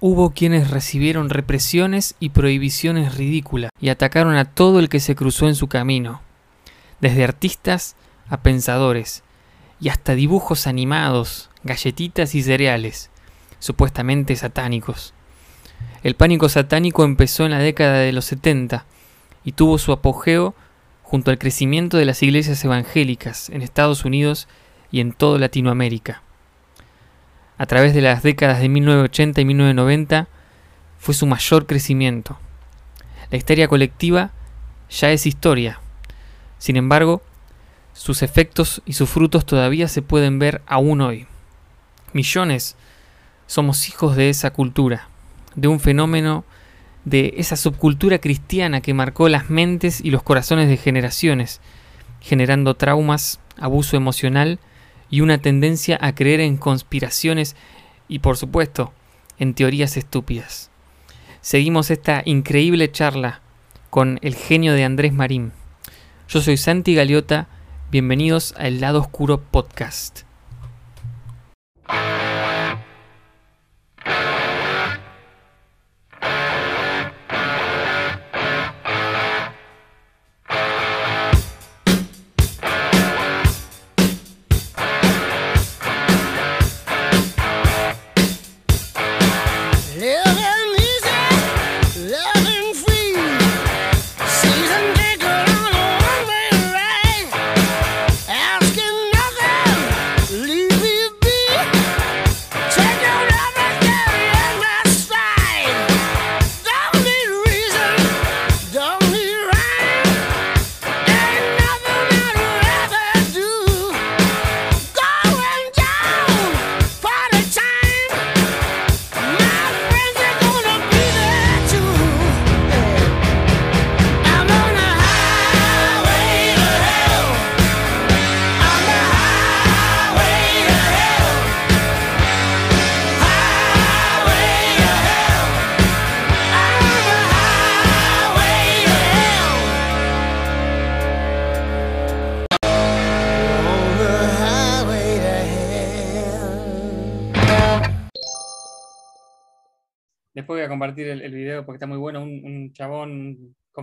hubo quienes recibieron represiones y prohibiciones ridículas y atacaron a todo el que se cruzó en su camino, desde artistas a pensadores, y hasta dibujos animados, galletitas y cereales, supuestamente satánicos. El pánico satánico empezó en la década de los 70 y tuvo su apogeo junto al crecimiento de las iglesias evangélicas en Estados Unidos y en toda Latinoamérica. A través de las décadas de 1980 y 1990 fue su mayor crecimiento. La histeria colectiva ya es historia. Sin embargo, sus efectos y sus frutos todavía se pueden ver aún hoy. Millones somos hijos de esa cultura, de un fenómeno de esa subcultura cristiana que marcó las mentes y los corazones de generaciones, generando traumas, abuso emocional y una tendencia a creer en conspiraciones y por supuesto en teorías estúpidas. Seguimos esta increíble charla con el genio de Andrés Marín. Yo soy Santi Galiota, bienvenidos a El Lado Oscuro Podcast.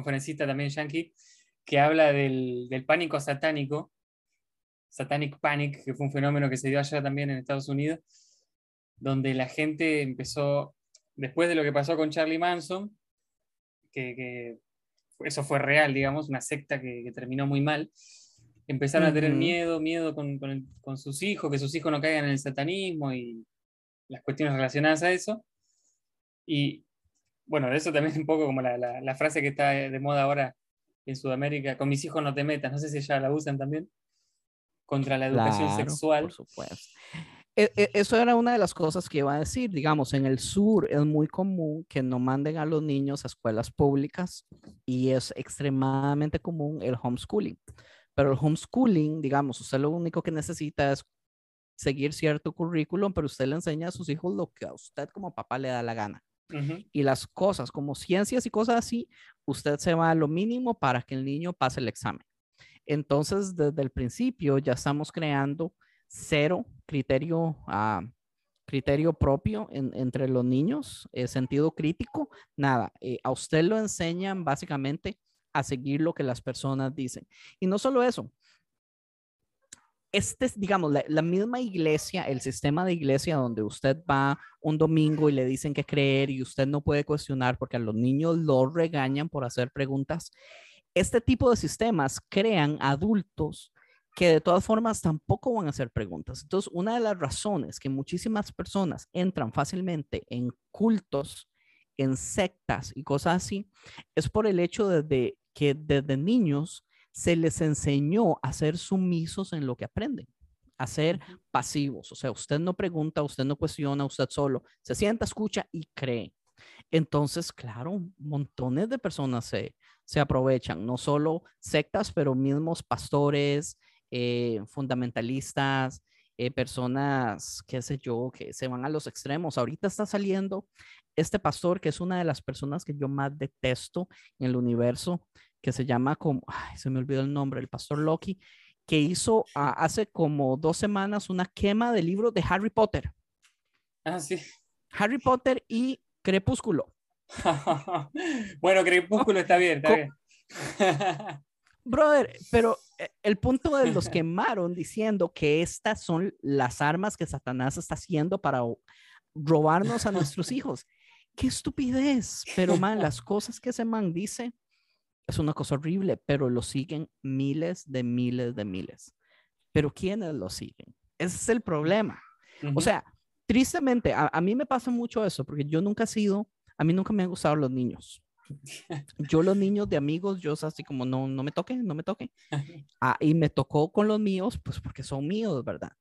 Conferencista también yankee, que habla del, pánico satánico, Satanic Panic, que fue un fenómeno que se dio allá también en Estados Unidos, donde la gente empezó, después de lo que pasó con Charlie Manson, que, eso fue real, digamos, una secta que, terminó muy mal, empezaron a tener miedo, miedo con, con, sus hijos, que sus hijos no caigan en el satanismo y las cuestiones relacionadas a eso. Y bueno, eso también es un poco como la, la, frase que está de moda ahora en Sudamérica, con mis hijos no te metas, no sé si ya la usan también, contra la educación sexual. Por supuesto. E, e, eso era una de las cosas que iba a decir, digamos, en el sur es muy común que no manden a los niños a escuelas públicas y es extremadamente común el homeschooling. Pero el homeschooling, digamos, usted lo único que necesita es seguir cierto currículum, pero usted le enseña a sus hijos lo que a usted como papá le da la gana. Y las cosas como ciencias y cosas así, usted se va a lo mínimo para que el niño pase el examen. Entonces, desde el principio ya estamos creando cero criterio, uh, criterio propio entre los niños, eh, sentido crítico, nada. Eh, a usted lo enseñan básicamente a seguir lo que las personas dicen. Y no solo eso, este, digamos, la, misma iglesia, el sistema de iglesia donde usted va un domingo y le dicen que creer y usted no puede cuestionar porque a los niños lo regañan por hacer preguntas, este tipo de sistemas crean adultos que de todas formas tampoco van a hacer preguntas. Entonces, una de las razones que muchísimas personas entran fácilmente en cultos, en sectas y cosas así, es por el hecho de que desde niños se les enseñó a ser sumisos en lo que aprenden, a ser pasivos. O sea, usted no pregunta, usted no cuestiona, usted solo se sienta, escucha y cree. Entonces, claro, montones de personas se, se aprovechan, no solo sectas, pero mismos pastores, eh, fundamentalistas, eh, personas, qué sé yo, que se van a los extremos. Ahorita está saliendo este pastor, que es una de las personas que yo más detesto en el universo, que se llama como, ay, se me olvidó el nombre, el pastor Loki, que hizo hace como dos semanas una quema de libros de Harry Potter. Ah, sí. Harry Potter y Crepúsculo. bueno, Crepúsculo está bien, está bien. Brother, pero eh, el punto de los quemaron diciendo que estas son las armas que Satanás está haciendo para robarnos a nuestros hijos. Qué estupidez. Pero, man, las cosas que ese man dice es una cosa horrible, pero lo siguen miles de miles de miles. Pero ¿quiénes lo siguen? Ese es el problema. O sea, tristemente, a, a, mí me pasa mucho eso, porque yo nunca he sido, a mí nunca me han gustado los niños. Yo los niños de amigos, yo así como no, no me toque, no me toque. Ah, y me tocó con los míos, pues porque son míos, ¿verdad?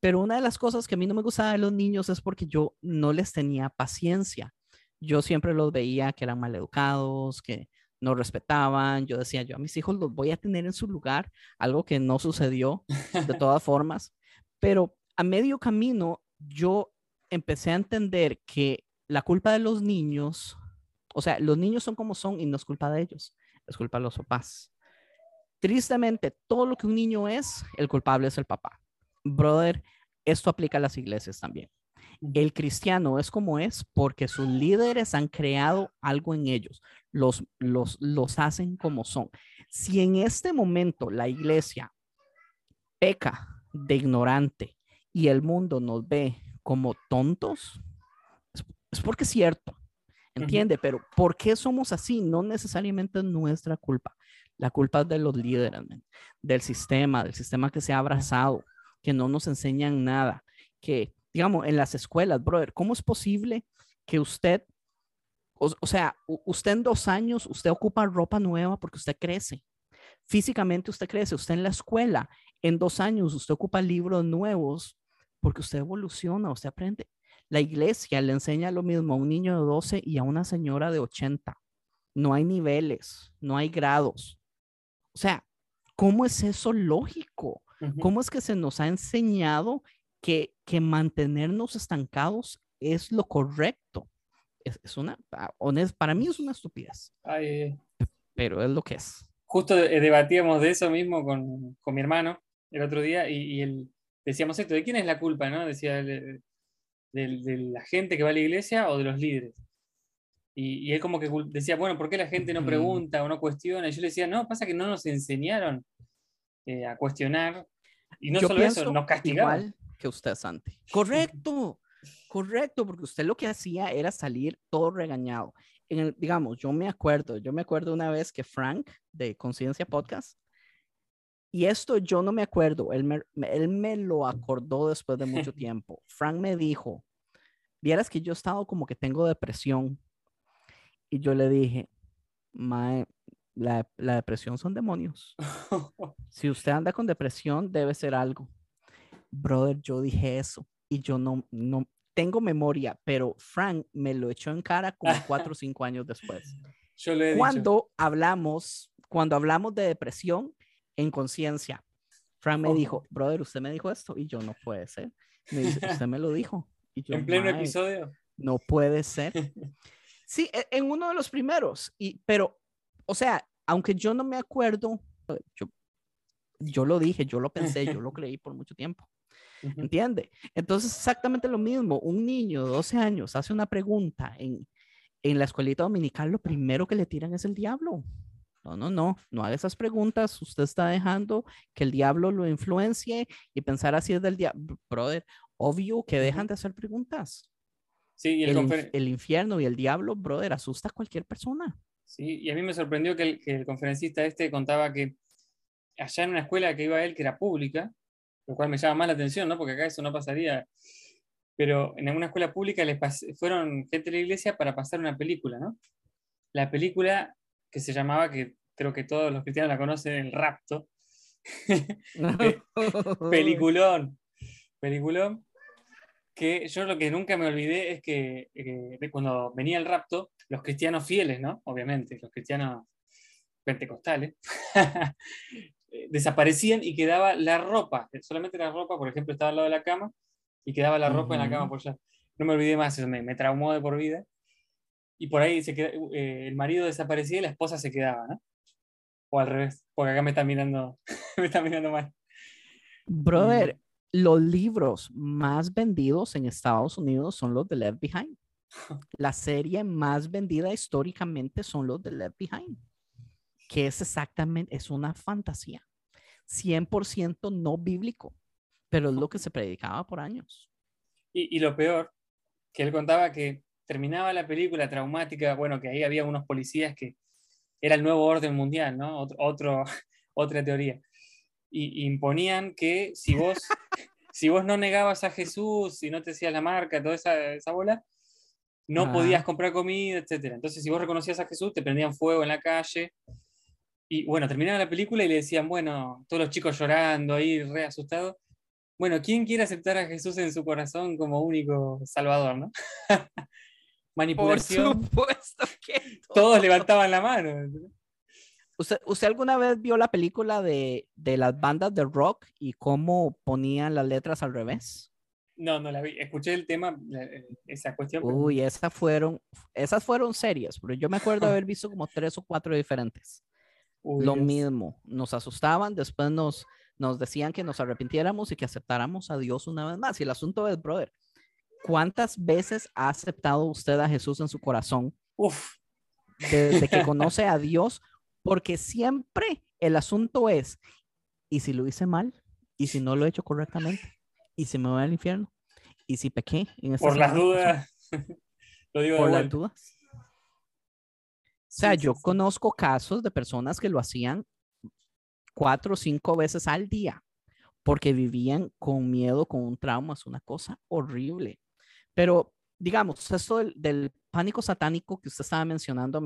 Pero una de las cosas que a mí no me gustaba de los niños es porque yo no les tenía paciencia. Yo siempre los veía que eran maleducados, que no respetaban. Yo decía, yo a mis hijos los voy a tener en su lugar, algo que no sucedió de todas formas. Pero a medio camino yo empecé a entender que la culpa de los niños o sea, los niños son como son y no es culpa de ellos, es culpa de los papás. Tristemente, todo lo que un niño es, el culpable es el papá. Brother, esto aplica a las iglesias también. El cristiano es como es porque sus líderes han creado algo en ellos, los, los, los hacen como son. Si en este momento la iglesia peca de ignorante y el mundo nos ve como tontos, es porque es cierto. ¿Entiende? Pero ¿por qué somos así? No necesariamente es nuestra culpa. La culpa es de los líderes, del sistema, del sistema que se ha abrazado, que no nos enseñan nada, que, digamos, en las escuelas, brother, ¿cómo es posible que usted, o, o sea, usted en dos años, usted ocupa ropa nueva porque usted crece? Físicamente usted crece, usted en la escuela, en dos años usted ocupa libros nuevos porque usted evoluciona, usted aprende. La iglesia le enseña lo mismo a un niño de 12 y a una señora de 80. No hay niveles, no hay grados. O sea, ¿cómo es eso lógico? ¿Cómo es que se nos ha enseñado que, que mantenernos estancados es lo correcto? Es, una, para mí es una estupidez. pero es lo que es. Justo debatíamos de eso mismo con, con mi hermano el otro día y, y él, decíamos esto, ¿de quién es la culpa? ¿no? Decía él, de, la gente que va a la iglesia o de los líderes. Y, él como que decía, bueno, ¿por qué la gente no pregunta o no cuestiona? Y yo le decía, no, pasa que no nos enseñaron eh, a cuestionar. Y no solo eso, nos castigaban. Igual que usted, Santi. Correcto, correcto, porque usted lo que hacía era salir todo regañado. En el, digamos, yo me acuerdo, yo me acuerdo una vez que Frank de Conciencia Podcast y esto yo no me acuerdo, él me, él me lo acordó después de mucho tiempo. Frank me dijo, vieras que yo he estado como que tengo depresión. Y yo le dije, Mae, la, la depresión son demonios. si usted anda con depresión, debe ser algo. Brother, yo dije eso y yo no, no tengo memoria, pero Frank me lo echó en cara como cuatro o cinco años después. Yo le cuando hablamos, cuando hablamos de depresión, en conciencia. Frank me dijo, brother, usted me dijo esto y yo no puede ser. Me dice, usted me lo dijo. Y yo, en pleno episodio. No puede ser. Sí, e, en uno de los primeros. Y, pero, o sea, aunque yo no me acuerdo, yo, yo lo dije, yo lo pensé, yo lo creí por mucho tiempo. ¿Entiende? Entonces, exactamente lo mismo. Un niño de 12 años hace una pregunta en, en la escuelita dominical, lo primero que le tiran es el diablo. No, no, no, no haga esas preguntas. Usted está dejando que el diablo lo influencie y pensar así es del diablo. Brother, obvio que dejan de hacer preguntas. Sí, y el, el, infierno y el diablo, brother, asusta a cualquier persona. Sí, y a mí me sorprendió que el, que el conferencista este contaba que allá en una escuela que iba él, que era pública, lo cual me llama más la atención, ¿no? Porque acá eso no pasaría. Pero en una escuela pública les fueron gente de la iglesia para pasar una película, ¿no? La película que se llamaba, que creo que todos los cristianos la conocen, El Rapto. peliculón, peliculón. Que yo lo que nunca me olvidé es que eh, cuando venía el rapto, los cristianos fieles, ¿no? Obviamente, los cristianos pentecostales, desaparecían y quedaba la ropa, solamente la ropa, por ejemplo, estaba al lado de la cama y quedaba la ropa en la cama por allá. No me olvidé más, eso me, me traumó de por vida y por ahí se queda, eh, el marido desaparecía y la esposa se quedaba, ¿no? O al revés, porque acá me está mirando, me está mirando mal. Brother, los libros más vendidos en Estados Unidos son los de Left Behind. la serie más vendida históricamente son los de Left Behind, que es exactamente, es una fantasía, 100% no bíblico, pero es lo que se predicaba por años. Y, y, lo peor, que él contaba que terminaba la película traumática, bueno, que ahí había unos policías que era el nuevo orden mundial, ¿no? Otro, otra teoría. Y, imponían que si vos, si vos no negabas a Jesús, y no te decías la marca, toda esa, esa bola, no podías comprar comida, etc. Entonces, si vos reconocías a Jesús, te prendían fuego en la calle. Y bueno, terminaba la película y le decían, bueno, todos los chicos llorando ahí, re asustados. Bueno, ¿quién quiere aceptar a Jesús en su corazón como único salvador, no? Manipulación. Por supuesto que todos levantaban la mano. ¿Usted, ¿Usted, alguna vez vio la película de, de, las bandas de rock y cómo ponían las letras al revés? No, no la vi. Escuché el tema, esa cuestión. Uy, esas fueron, esas fueron serias, pero yo me acuerdo haber visto como tres o cuatro diferentes. Lo mismo, nos asustaban, después nos, nos decían que nos arrepintiéramos y que aceptáramos a Dios una vez más. Y el asunto es, brother, ¿cuántas veces ha aceptado usted a Jesús en su corazón? Uf. Desde que conoce a Dios, porque siempre el asunto es, ¿y si lo hice mal? ¿Y si no lo he hecho correctamente? ¿Y si me voy al infierno? ¿Y si pequé? En Por las dudas. lo digo Por las dudas. O sea, yo conozco casos de personas que lo hacían cuatro o cinco veces al día porque vivían con miedo, con un trauma, es una cosa horrible. Pero, digamos, esto del, pánico satánico que usted estaba mencionando,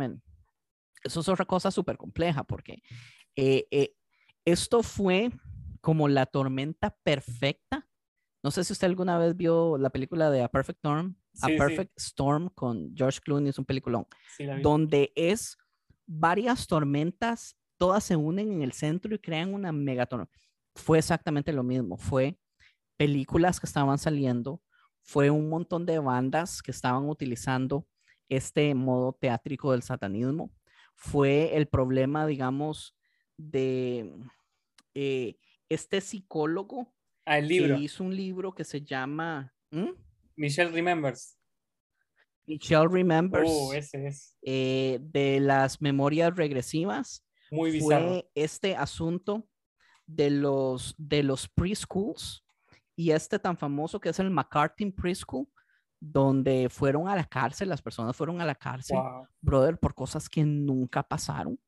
eso es otra cosa súper compleja porque eh, eh, esto fue como la tormenta perfecta. No sé si usted alguna vez vio la película de A Perfect Storm, A Perfect Storm con George Clooney, es un peliculón, donde es varias tormentas, todas se unen en el centro y crean una megatormenta. Fue exactamente lo mismo, fue películas que estaban saliendo, fue un montón de bandas que estaban utilizando este modo teátrico del satanismo, fue el problema, digamos, de eh, este psicólogo ah, el libro. que hizo un libro que se llama... Michelle Remembers. Michelle Remembers. Oh, ese es. Eh, de las memorias regresivas. Muy bizarro. Fue este asunto de los, de los preschools y este tan famoso que es el McCarthy Preschool, donde fueron a la cárcel, las personas fueron a la cárcel, brother, por cosas que nunca pasaron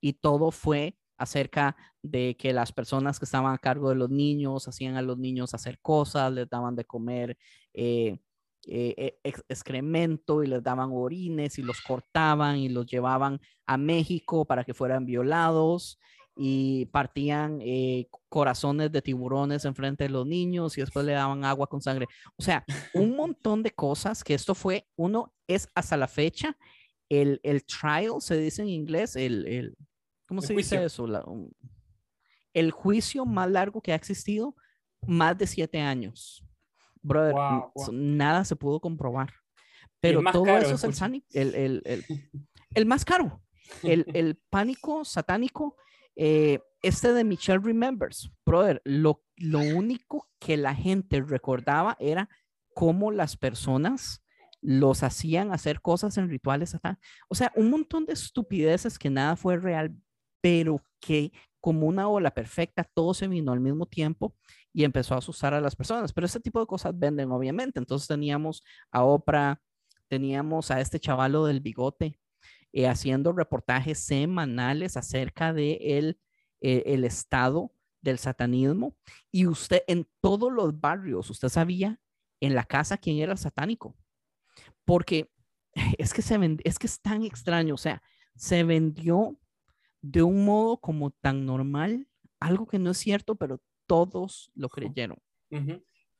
y todo fue acerca de que las personas que estaban a cargo de los niños hacían a los niños hacer cosas, les daban de comer eh, eh, excremento y les daban orines y los cortaban y los llevaban a México para que fueran violados y partían eh, corazones de tiburones enfrente de los niños y después le daban agua con sangre. O sea, un montón de cosas que esto fue, uno es hasta la fecha, el, el trial, se dice en inglés, el, el ¿cómo se dice eso? el juicio más largo que ha existido, más de siete años. Brother, nada se pudo comprobar. Pero todo eso es el, el, el, el, el más caro. El, el pánico satánico eh, este de Michelle Remembers, brother, lo, lo único que la gente recordaba era cómo las personas los hacían hacer cosas en rituales O sea, un montón de estupideces que nada fue real, pero que como una ola perfecta, todo se vino al mismo tiempo y empezó a asustar a las personas. Pero ese tipo de cosas venden, obviamente. Entonces teníamos a Oprah, teníamos a este chavalo del bigote, eh, haciendo reportajes semanales acerca de el, eh, el estado del satanismo. Y usted en todos los barrios, usted sabía en la casa quién era el satánico. Porque es que, se es que es tan extraño, o sea, se vendió de un modo como tan normal, algo que no es cierto, pero todos lo creyeron.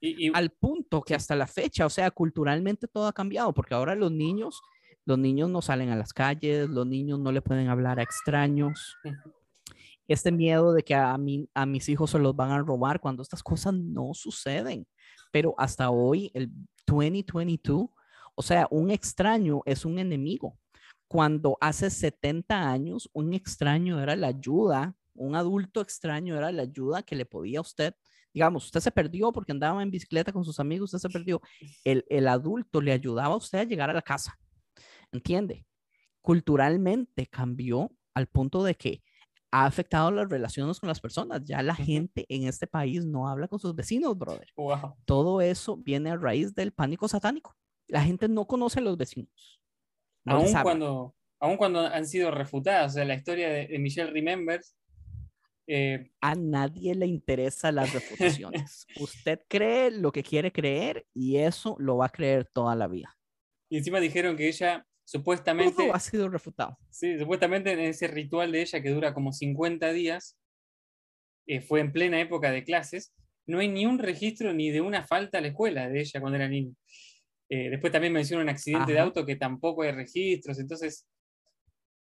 y, Al punto que hasta la fecha, o sea, culturalmente todo ha cambiado, porque ahora los niños los niños no salen a las calles, los niños no le pueden hablar a extraños. Este miedo de que a, mí, a mis hijos se los van a robar cuando estas cosas no suceden. Pero hasta hoy, el 2022, o sea, un extraño es un enemigo. Cuando hace 70 años un extraño era la ayuda, un adulto extraño era la ayuda que le podía a usted digamos, usted se perdió porque andaba en bicicleta con sus amigos, usted se perdió. El, el adulto le ayudaba a usted a llegar a la casa. ¿Entiende? Culturalmente cambió al punto de que ha afectado las relaciones con las personas. Ya la gente en este país no habla con sus vecinos, brother. Todo eso viene a raíz del pánico satánico. La gente no conoce a los vecinos. aún, cuando, aún cuando han sido refutadas. O sea, la historia de, Michelle Remembers. Eh, a nadie le interesan las refutaciones. Usted cree lo que quiere creer y eso lo va a creer toda la vida. Y encima dijeron que ella Supuestamente. ha sido refutado. Sí, supuestamente en ese ritual de ella que dura como 50 días, eh, fue en plena época de clases, no hay ni un registro ni de una falta a la escuela de ella cuando era niña. Eh, después también menciona un accidente de auto que tampoco hay registros, entonces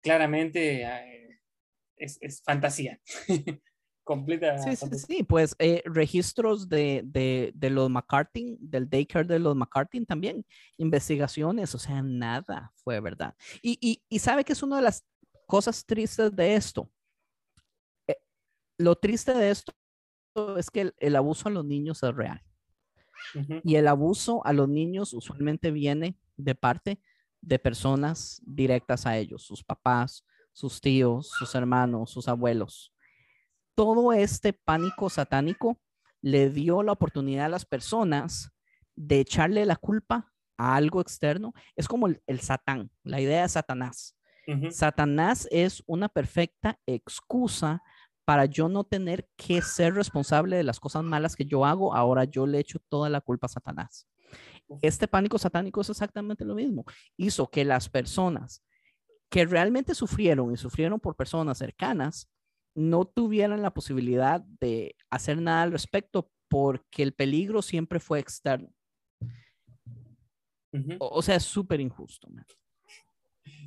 claramente eh, es, es fantasía. completa. Sí, sí, sí, pues eh, registros de, de, de, los McCarthy, del daycare de los McCarthy también, investigaciones, o sea, nada fue verdad. Y, y, y sabe que es una de las cosas tristes de esto. Eh, lo triste de esto es que el, abuso a los niños es real. Y el abuso a los niños usualmente viene de parte de personas directas a ellos, sus papás, sus tíos, sus hermanos, sus abuelos todo este pánico satánico le dio la oportunidad a las personas de echarle la culpa a algo externo. Es como el, Satán, la idea de Satanás. Satanás es una perfecta excusa para yo no tener que ser responsable de las cosas malas que yo hago. Ahora yo le echo toda la culpa a Satanás. Este pánico satánico es exactamente lo mismo. Hizo que las personas que realmente sufrieron y sufrieron por personas cercanas, no tuvieran la posibilidad de hacer nada al respecto porque el peligro siempre fue externo. o, sea, es súper injusto.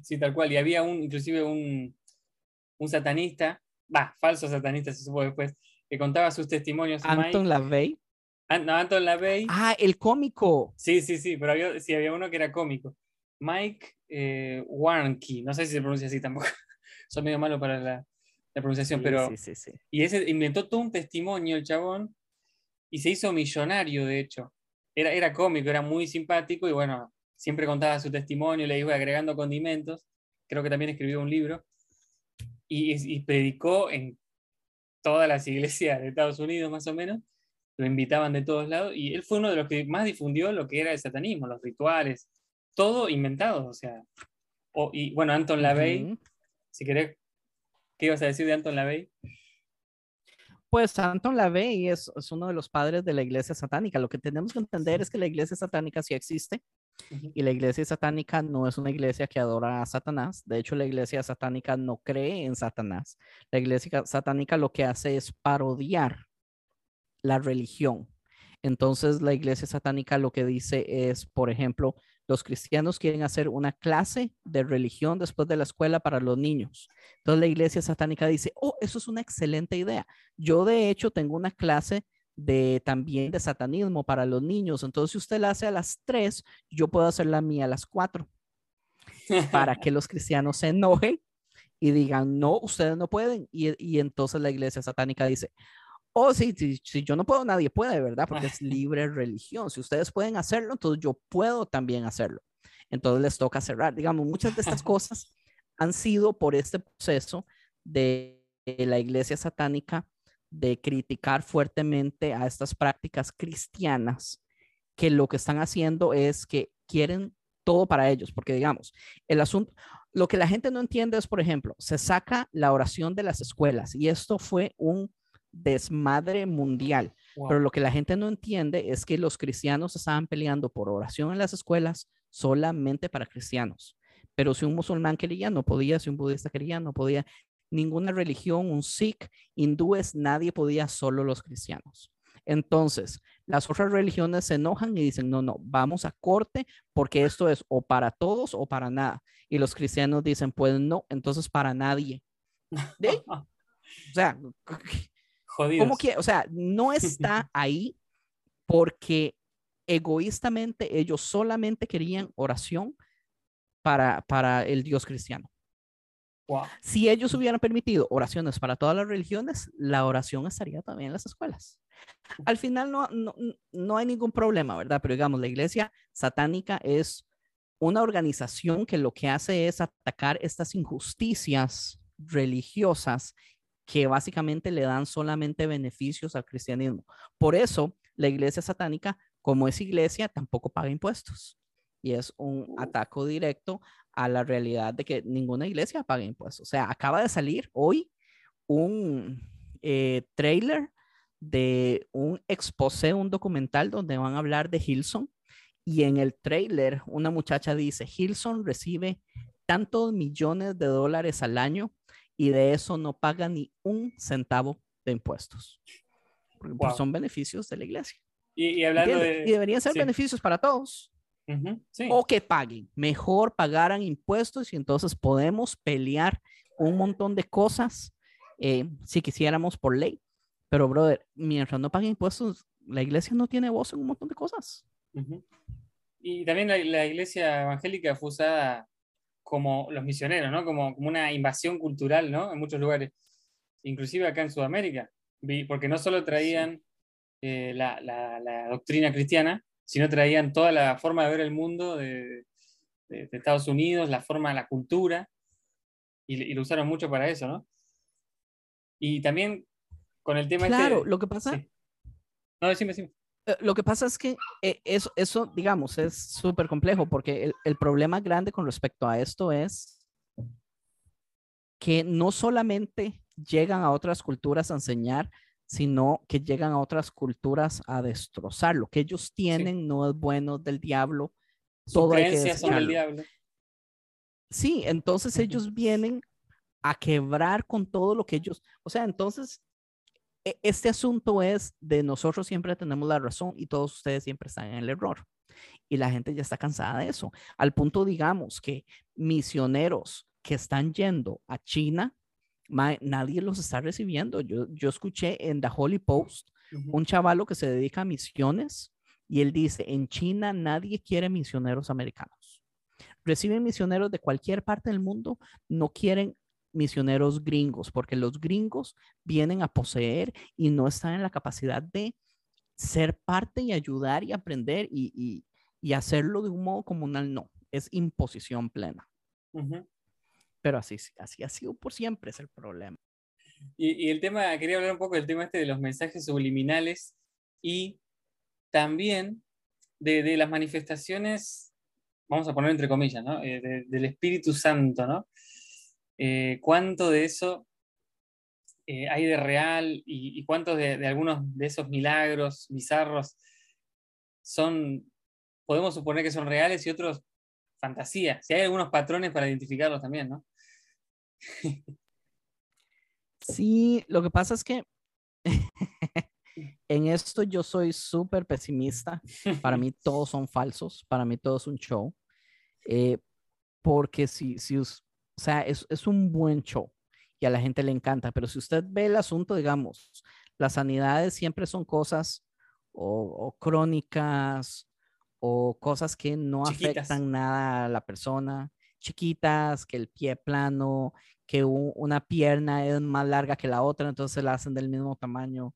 Sí, tal cual. Y había un, inclusive un, un satanista, va, falso satanista, se supo después, que contaba sus testimonios. Anton LaVey. no, Anton LaVey. Ah, el cómico. Sí, sí, sí, pero había, sí, había uno que era cómico. Mike eh, Warnke, no sé si se pronuncia así tampoco. Soy medio malo para la, la pronunciación, pero... Y ese inventó todo un testimonio el chabón y se hizo millonario, de hecho. Era, era cómico, era muy simpático y bueno, siempre contaba su testimonio, le iba agregando condimentos. Creo que también escribió un libro y, y predicó en todas las iglesias de Estados Unidos, más o menos. Lo invitaban de todos lados y él fue uno de los que más difundió lo que era el satanismo, los rituales, todo inventado, o sea. y bueno, Anton LaVey, si querés ¿Qué ibas a decir de Anton LaVey? Pues Anton LaVey es, es, uno de los padres de la iglesia satánica. Lo que tenemos que entender es que la iglesia satánica sí existe y la iglesia satánica no es una iglesia que adora a Satanás. De hecho, la iglesia satánica no cree en Satanás. La iglesia satánica lo que hace es parodiar la religión. Entonces, la iglesia satánica lo que dice es, por ejemplo, los cristianos quieren hacer una clase de religión después de la escuela para los niños. Entonces la iglesia satánica dice, oh, eso es una excelente idea. Yo de hecho tengo una clase de también de satanismo para los niños. Entonces si usted la hace a las tres, yo puedo hacer la mía a las cuatro para que los cristianos se enojen y digan, no, ustedes no pueden. Y, y entonces la iglesia satánica dice, Oh, sí, si yo no puedo, nadie puede, ¿verdad? Porque es libre religión. Si ustedes pueden hacerlo, entonces yo puedo también hacerlo. Entonces les toca cerrar. Digamos, muchas de estas cosas han sido por este proceso de la iglesia satánica de criticar fuertemente a estas prácticas cristianas que lo que están haciendo es que quieren todo para ellos, porque digamos, el asunto, lo que la gente no entiende es, por ejemplo, se saca la oración de las escuelas y esto fue un desmadre mundial. Pero lo que la gente no entiende es que los cristianos estaban peleando por oración en las escuelas solamente para cristianos. Pero si un musulmán quería, no podía, si un budista quería, no podía. Ninguna religión, un sikh, hindúes, nadie podía, solo los cristianos. Entonces, las otras religiones se enojan y dicen, no, no, vamos a corte porque esto es o para todos o para nada. Y los cristianos dicen, pues no, entonces para nadie. O sea, ¿Cómo que, o sea, no está ahí porque egoístamente ellos solamente querían oración para, para el Dios cristiano. Si ellos hubieran permitido oraciones para todas las religiones, la oración estaría también en las escuelas. Al final no, no, no hay ningún problema, ¿verdad? Pero digamos, la iglesia satánica es una organización que lo que hace es atacar estas injusticias religiosas que básicamente le dan solamente beneficios al cristianismo. Por eso, la iglesia satánica, como es iglesia, tampoco paga impuestos. Y es un ataque directo a la realidad de que ninguna iglesia paga impuestos. O sea, acaba de salir hoy un eh, trailer de un exposé, un documental donde van a hablar de Hilson. Y en el trailer, una muchacha dice, Hilson recibe tantos millones de dólares al año y de eso no paga ni un centavo de impuestos. Porque son beneficios de la iglesia. Y, hablando de... y deberían ser beneficios para todos. O que paguen. Mejor pagaran impuestos y entonces podemos pelear un montón de cosas eh, si quisiéramos por ley. Pero, brother, mientras no paguen impuestos, la iglesia no tiene voz en un montón de cosas. Y también la, la, iglesia evangélica fue usada como los misioneros, ¿no? Como, como una invasión cultural, ¿no? En muchos lugares, inclusive acá en Sudamérica, porque no solo traían eh, la, la, doctrina cristiana, sino traían toda la forma de ver el mundo de, de, Estados Unidos, la forma, la cultura, y, y, lo usaron mucho para eso, ¿no? Y también con el tema... Este claro, lo que pasa... No, decime, decime. Eh, lo que pasa es que eh, eso, eso, digamos, es súper complejo porque el, el, problema grande con respecto a esto es que no solamente llegan a otras culturas a enseñar, sino que llegan a otras culturas a destrozar. Lo que ellos tienen no es bueno del diablo. Todo hay que son del diablo. Sí, entonces ellos vienen a quebrar con todo lo que ellos, o sea, entonces este asunto es de nosotros siempre tenemos la razón y todos ustedes siempre están en el error. Y la gente ya está cansada de eso. Al punto, digamos, que misioneros que están yendo a China, nadie los está recibiendo. Yo, yo escuché en The Holy Post un chavalo que se dedica a misiones y él dice, en China nadie quiere misioneros americanos. Reciben misioneros de cualquier parte del mundo, no quieren misioneros gringos, porque los gringos vienen a poseer y no están en la capacidad de ser parte y ayudar y aprender y, hacerlo de un modo comunal, no, es imposición plena. Pero así, así ha sido por siempre, es el problema. Y, el tema, quería hablar un poco del tema este de los mensajes subliminales y también de, las manifestaciones, vamos a poner entre comillas, ¿no? Eh, del Espíritu Santo, ¿no? Eh, cuánto de eso eh, hay de real y, cuántos de, algunos de esos milagros bizarros son, podemos suponer que son reales y otros fantasía. Si hay algunos patrones para identificarlos también, ¿no? Sí, lo que pasa es que en esto yo soy súper pesimista. Para mí todos son falsos, para mí todo es un show. Eh, porque si, si, o sea, es, es un buen show y a la gente le encanta, pero si usted ve el asunto, digamos, las sanidades siempre son cosas o, crónicas o cosas que no afectan nada a la persona, chiquitas, que el pie plano, que una pierna es más larga que la otra, entonces la hacen del mismo tamaño.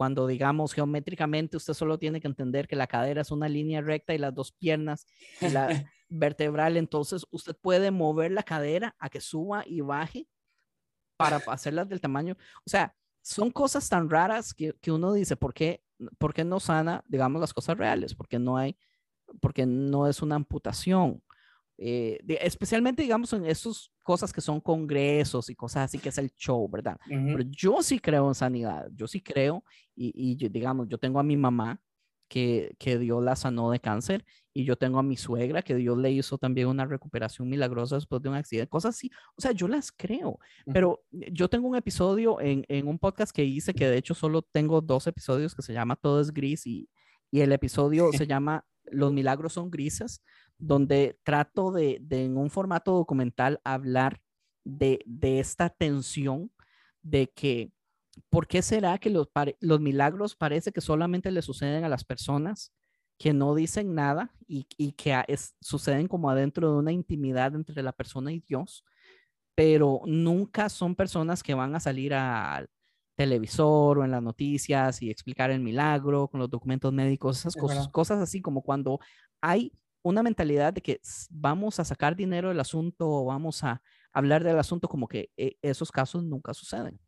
Cuando digamos geométricamente, usted solo tiene que entender que la cadera es una línea recta y las dos piernas y la, vertebral, entonces usted puede mover la cadera a que suba y baje para hacerlas del tamaño. O sea, son cosas tan raras que, que uno dice, ¿por qué, ¿por qué, no sana, digamos, las cosas reales? Porque no hay, porque no es una amputación. Eh, especialmente, digamos, en esas cosas que son congresos y cosas así, que es el show, ¿verdad? Pero yo sí creo en sanidad, yo sí creo, y, y digamos, yo tengo a mi mamá que, que, Dios la sanó de cáncer y yo tengo a mi suegra que Dios le hizo también una recuperación milagrosa después de un accidente, cosas así. O sea, yo las creo, pero yo tengo un episodio en, en, un podcast que hice que de hecho solo tengo dos episodios que se llama Todo es gris y, y el episodio se llama Los milagros son grises, donde trato de, de en un formato documental hablar de, de esta tensión de que ¿por qué será que los, los milagros parece que solamente le suceden a las personas que no dicen nada y, que suceden como adentro de una intimidad entre la persona y Dios, pero nunca son personas que van a salir a televisor o en las noticias y explicar el milagro con los documentos médicos, esas cosas, cosas así como cuando hay una mentalidad de que vamos a sacar dinero del asunto o vamos a hablar del asunto como que eh, esos casos nunca suceden.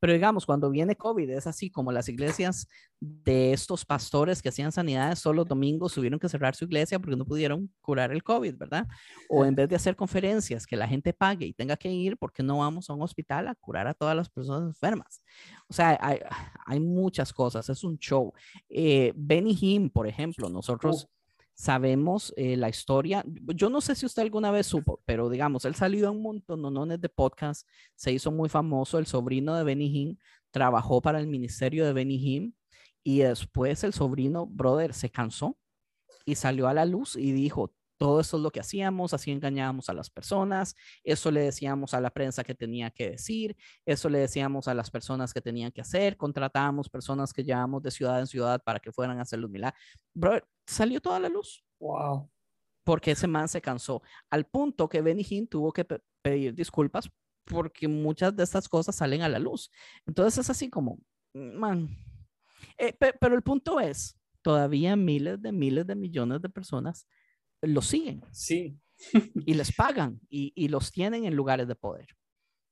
Pero digamos, cuando viene COVID, es así como las iglesias de estos pastores que hacían sanidades solo los domingos tuvieron que cerrar su iglesia porque no pudieron curar el COVID, ¿verdad? O en vez de hacer conferencias que la gente pague y tenga que ir, porque no vamos a un hospital a curar a todas las personas enfermas? O sea, hay, hay muchas cosas, es un show. Eh, Benny Hinn, por ejemplo, nosotros sabemos eh, la historia. Yo no sé si usted alguna vez supo, pero digamos, él salió en un montón de podcast, se hizo muy famoso, el sobrino de Benny Hinn trabajó para el ministerio de Benny Hinn y después el sobrino, brother, se cansó y salió a la luz y dijo, todo eso es lo que hacíamos, así engañábamos a las personas, eso le decíamos a la prensa que tenía que decir, eso le decíamos a las personas que tenían que hacer, contratábamos personas que llevábamos de ciudad en ciudad para que fueran a hacer los milagros. Bro, salió toda la luz. Wow. Porque ese man se cansó, al punto que Benny Hinn tuvo que pedir disculpas porque muchas de estas cosas salen a la luz. Entonces es así como, man. Eh, pero el punto es, todavía miles de miles de millones de personas los siguen. Sí. y les pagan y, y, los tienen en lugares de poder.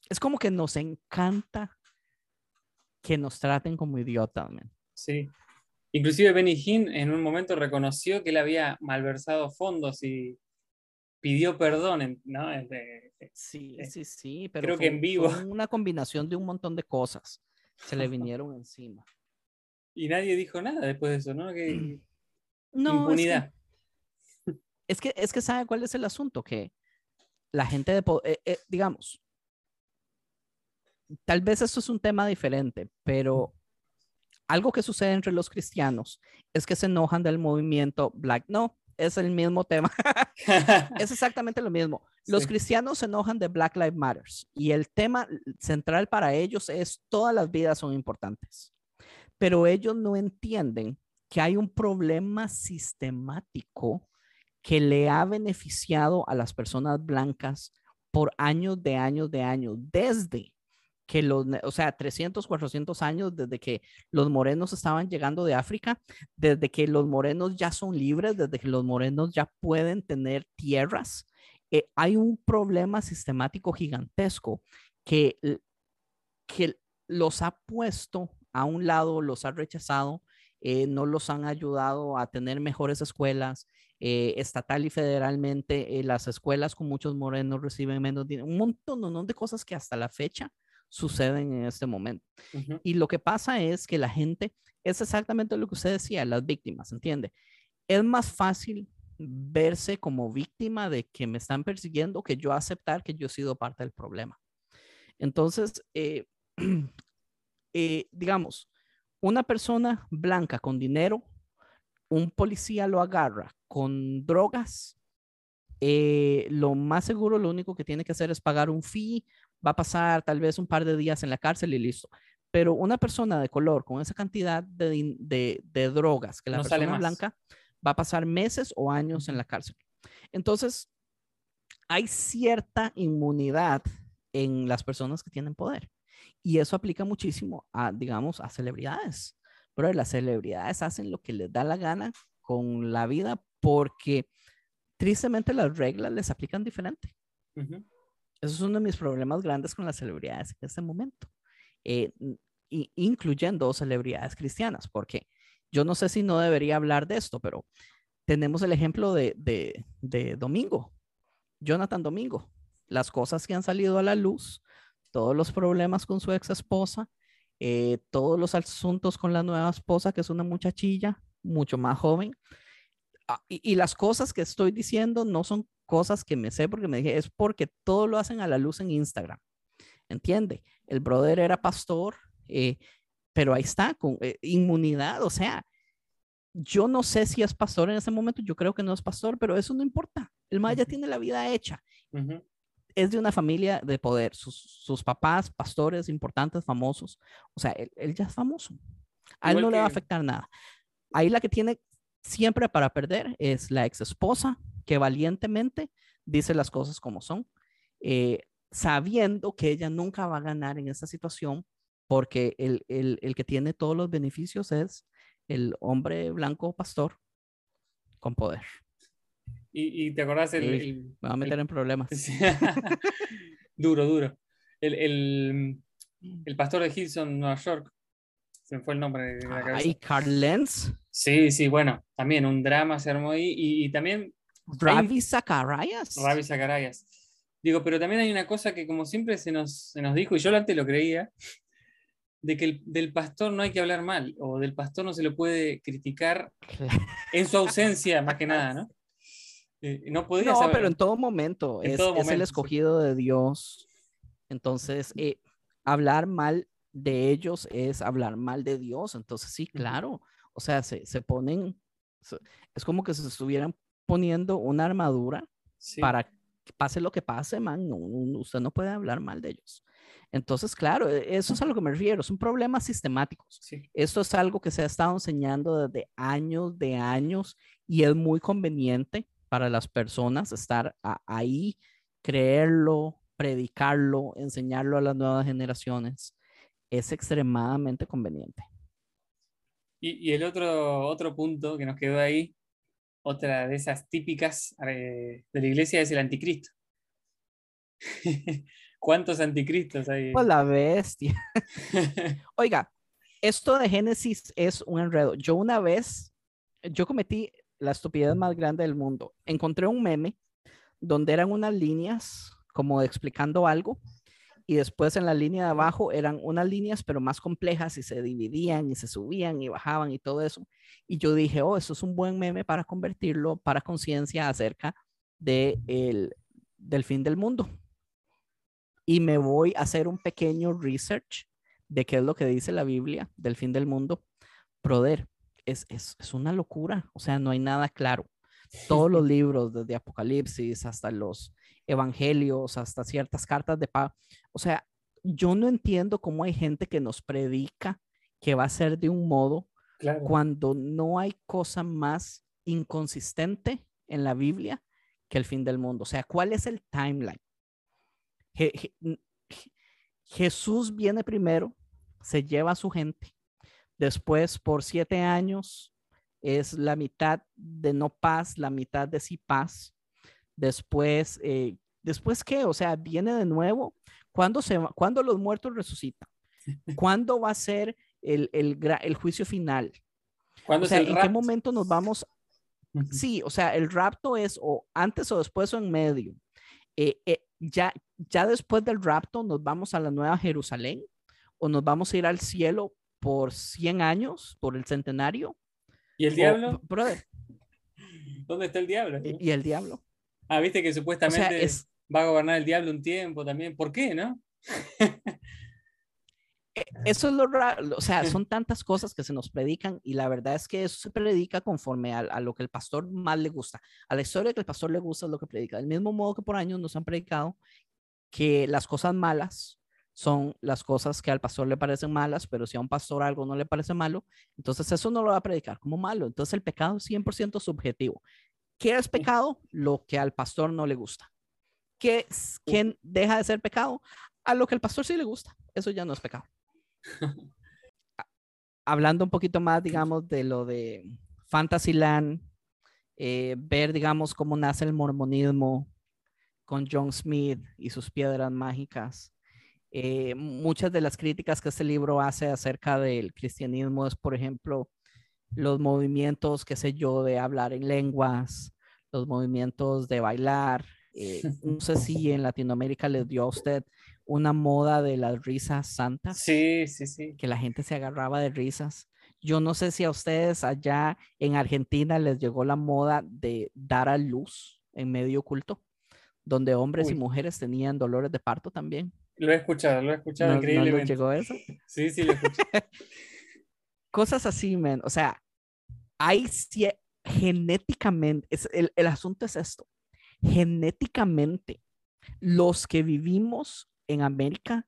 Es como que nos encanta que nos traten como idiotas. Sí. Inclusive Benny Hinn en un momento reconoció que él había malversado fondos y pidió perdón, ¿no? sí, sí, sí, pero creo que en vivo. una combinación de un montón de cosas se le vinieron encima. Y nadie dijo nada después de eso, ¿no? Que... No, impunidad. Es que, es que sabe cuál es el asunto, que la gente de, eh, eh, digamos, tal vez esto es un tema diferente, pero algo que sucede entre los cristianos es que se enojan del movimiento Black. No, es el mismo tema. es exactamente lo mismo. Los cristianos se enojan de Black Lives Matter y el tema central para ellos es todas las vidas son importantes. Pero ellos no entienden que hay un problema sistemático que le ha beneficiado a las personas blancas por años de años de años, desde que los, o sea, 300, 400 años desde que los morenos estaban llegando de África, desde que los morenos ya son libres, desde que los morenos ya pueden tener tierras, eh, hay un problema sistemático gigantesco que, que los ha puesto a un lado, los ha rechazado, eh, no los han ayudado a tener mejores escuelas, eh, estatal y federalmente, eh, las escuelas con muchos morenos reciben menos dinero, un montón de cosas que hasta la fecha suceden en este momento. Y lo que pasa es que la gente, es exactamente lo que usted decía, las víctimas, ¿entiende? Es más fácil verse como víctima de que me están persiguiendo que yo aceptar que yo he sido parte del problema. Entonces, eh, digamos, una persona blanca con dinero un policía lo agarra con drogas, eh, lo más seguro, lo único que tiene que hacer es pagar un fee, va a pasar tal vez un par de días en la cárcel y listo. Pero una persona de color con esa cantidad de, drogas que la persona blanca va a pasar meses o años en la cárcel. Entonces, hay cierta inmunidad en las personas que tienen poder. Y eso aplica muchísimo a, digamos, a celebridades pero las celebridades hacen lo que les da la gana con la vida porque tristemente las reglas les aplican diferente. Eso es uno de mis problemas grandes con las celebridades en este momento, eh, incluyendo celebridades cristianas, porque yo no sé si no debería hablar de esto, pero tenemos el ejemplo de, de, de Domingo, Jonathan Domingo, las cosas que han salido a la luz, todos los problemas con su ex esposa, eh, todos los asuntos con la nueva esposa, que es una muchachilla mucho más joven. Ah, y, las cosas que estoy diciendo no son cosas que me sé porque me dije, es porque todo lo hacen a la luz en Instagram. ¿Entiende? El brother era pastor, eh, pero ahí está, con eh, inmunidad, o sea, yo no sé si es pastor en ese momento, yo creo que no es pastor, pero eso no importa. El Maya tiene la vida hecha es de una familia de poder, sus, papás, pastores importantes, famosos. O sea, él, ya es famoso. A él no le va a afectar nada. Ahí la que tiene siempre para perder es la ex esposa, que valientemente dice las cosas como son, eh, sabiendo que ella nunca va a ganar en esa situación porque el, el, el que tiene todos los beneficios es el hombre blanco pastor con poder. Y, y te acordás el, Me va a meter en problemas. Duro, duro. El, el, el pastor de Hilson, Nueva York. Se me fue el nombre de la. Ay, Carl Lenz, Sí, sí, bueno, también un drama se armó ahí. Y, y también Ravi Zacharias. Ravi Zacharias. Digo, pero también hay una cosa que como siempre se nos, se nos dijo, y yo antes lo creía, de que el- del pastor no hay que hablar mal, o del pastor no se lo puede criticar en su ausencia, más que nada, ¿no? Eh, no podría No, saber- pero en todo momento. En es, todo es el momento, sí. escogido de Dios. Entonces, eh, hablar mal de ellos es hablar mal de Dios. Entonces, sí, claro. O sea, se, se ponen, es como que se estuvieran poniendo una armadura Sí. para que pase lo que pase, man. no- usted no puede hablar mal de ellos. Entonces, claro, e- eso es a lo que me refiero. Es un problema sistemático. Sí. Esto es algo que se ha estado enseñando desde años de años y es muy conveniente para las personas estar a- ahí, creerlo, predicarlo, enseñarlo a las nuevas generaciones. Es extremadamente conveniente. Y, y el otro, otro punto que nos quedó ahí, otra de esas típicas eh, de la iglesia es el anticristo. ¿Cuántos anticristos hay? Pues la bestia. Oiga, esto de Génesis es un enredo. Yo una vez, yo cometí la estupidez más grande del mundo. Encontré un meme donde eran unas líneas como explicando algo y después en la línea de abajo eran unas líneas pero más complejas y se dividían y se subían y bajaban y todo eso. Y yo dije, oh, eso es un buen meme para convertirlo para conciencia acerca de el, del fin del mundo. Y me voy a hacer un pequeño research de qué es lo que dice la Biblia del fin del mundo. Brother, es, es, es una locura, o sea, no hay nada claro. Todos los libros, desde Apocalipsis hasta los evangelios, hasta ciertas cartas de paz. O sea, yo no entiendo cómo hay gente que nos predica que va a ser de un modo Claro. cuando no hay cosa más inconsistente en la Biblia que el fin del mundo. O sea, ¿cuál es el timeline? Je- Je- n- Je- Jesús viene primero, se lleva a su gente, después por siete años es la mitad de no paz, la mitad de sí paz. Después, eh, ¿después qué? O sea, viene de nuevo. ¿Cuándo, se va- ¿cuándo los muertos resucitan? ¿Cuándo va a ser el, el, juicio final? ¿Cuándo O sea, es el ¿en qué momento nos vamos? Sí, o sea, el rapto es o antes o después o en medio. Eh, eh, ya, ya después del rapto nos vamos a la Nueva Jerusalén o nos vamos a ir al cielo por 100 años, por el centenario. ¿Y el o- diablo? brother, ¿Dónde está el diablo? y, y el diablo. Ah, viste que O supuestamente sea, es, va a gobernar el diablo un tiempo también. ¿Por qué, no? e- eso es lo raro, o sea, son tantas cosas que se nos predican y la verdad es que eso se predica conforme a, a lo que el pastor más le gusta, a la historia que el pastor le gusta es lo que predica, del mismo modo que por años nos han predicado que las cosas malas son las cosas que al pastor le parecen malas, pero si a un pastor algo no le parece malo, entonces eso no lo va a predicar como malo, entonces el pecado es 100% subjetivo. ¿Qué es pecado? Lo que al pastor no le gusta. ¿Qué, es- ¿Quién deja de ser pecado? A lo que al pastor sí le gusta. Eso ya no es pecado hablando un poquito más, digamos, de lo de Fantasyland, eh, ver, digamos, cómo nace el mormonismo con John Smith y sus piedras mágicas. Eh, muchas de las críticas que este libro hace acerca del cristianismo es, por ejemplo, los movimientos, qué sé yo, de hablar en lenguas, los movimientos de bailar. eh, no sé si en Latinoamérica les dio a usted una moda de las risas santas Sí, sí, sí. que la gente se agarraba de risas. Yo no sé si a ustedes allá en Argentina les llegó la moda de dar a luz en medio culto, donde hombres y mujeres tenían dolores de parto también. Lo he escuchado, lo he escuchado ¿No, increíblemente. llegó eso? Sí, sí, lo escuché. Cosas así, men. O sea, hay genéticamente, es, el, el asunto es esto, genéticamente, los que vivimos en América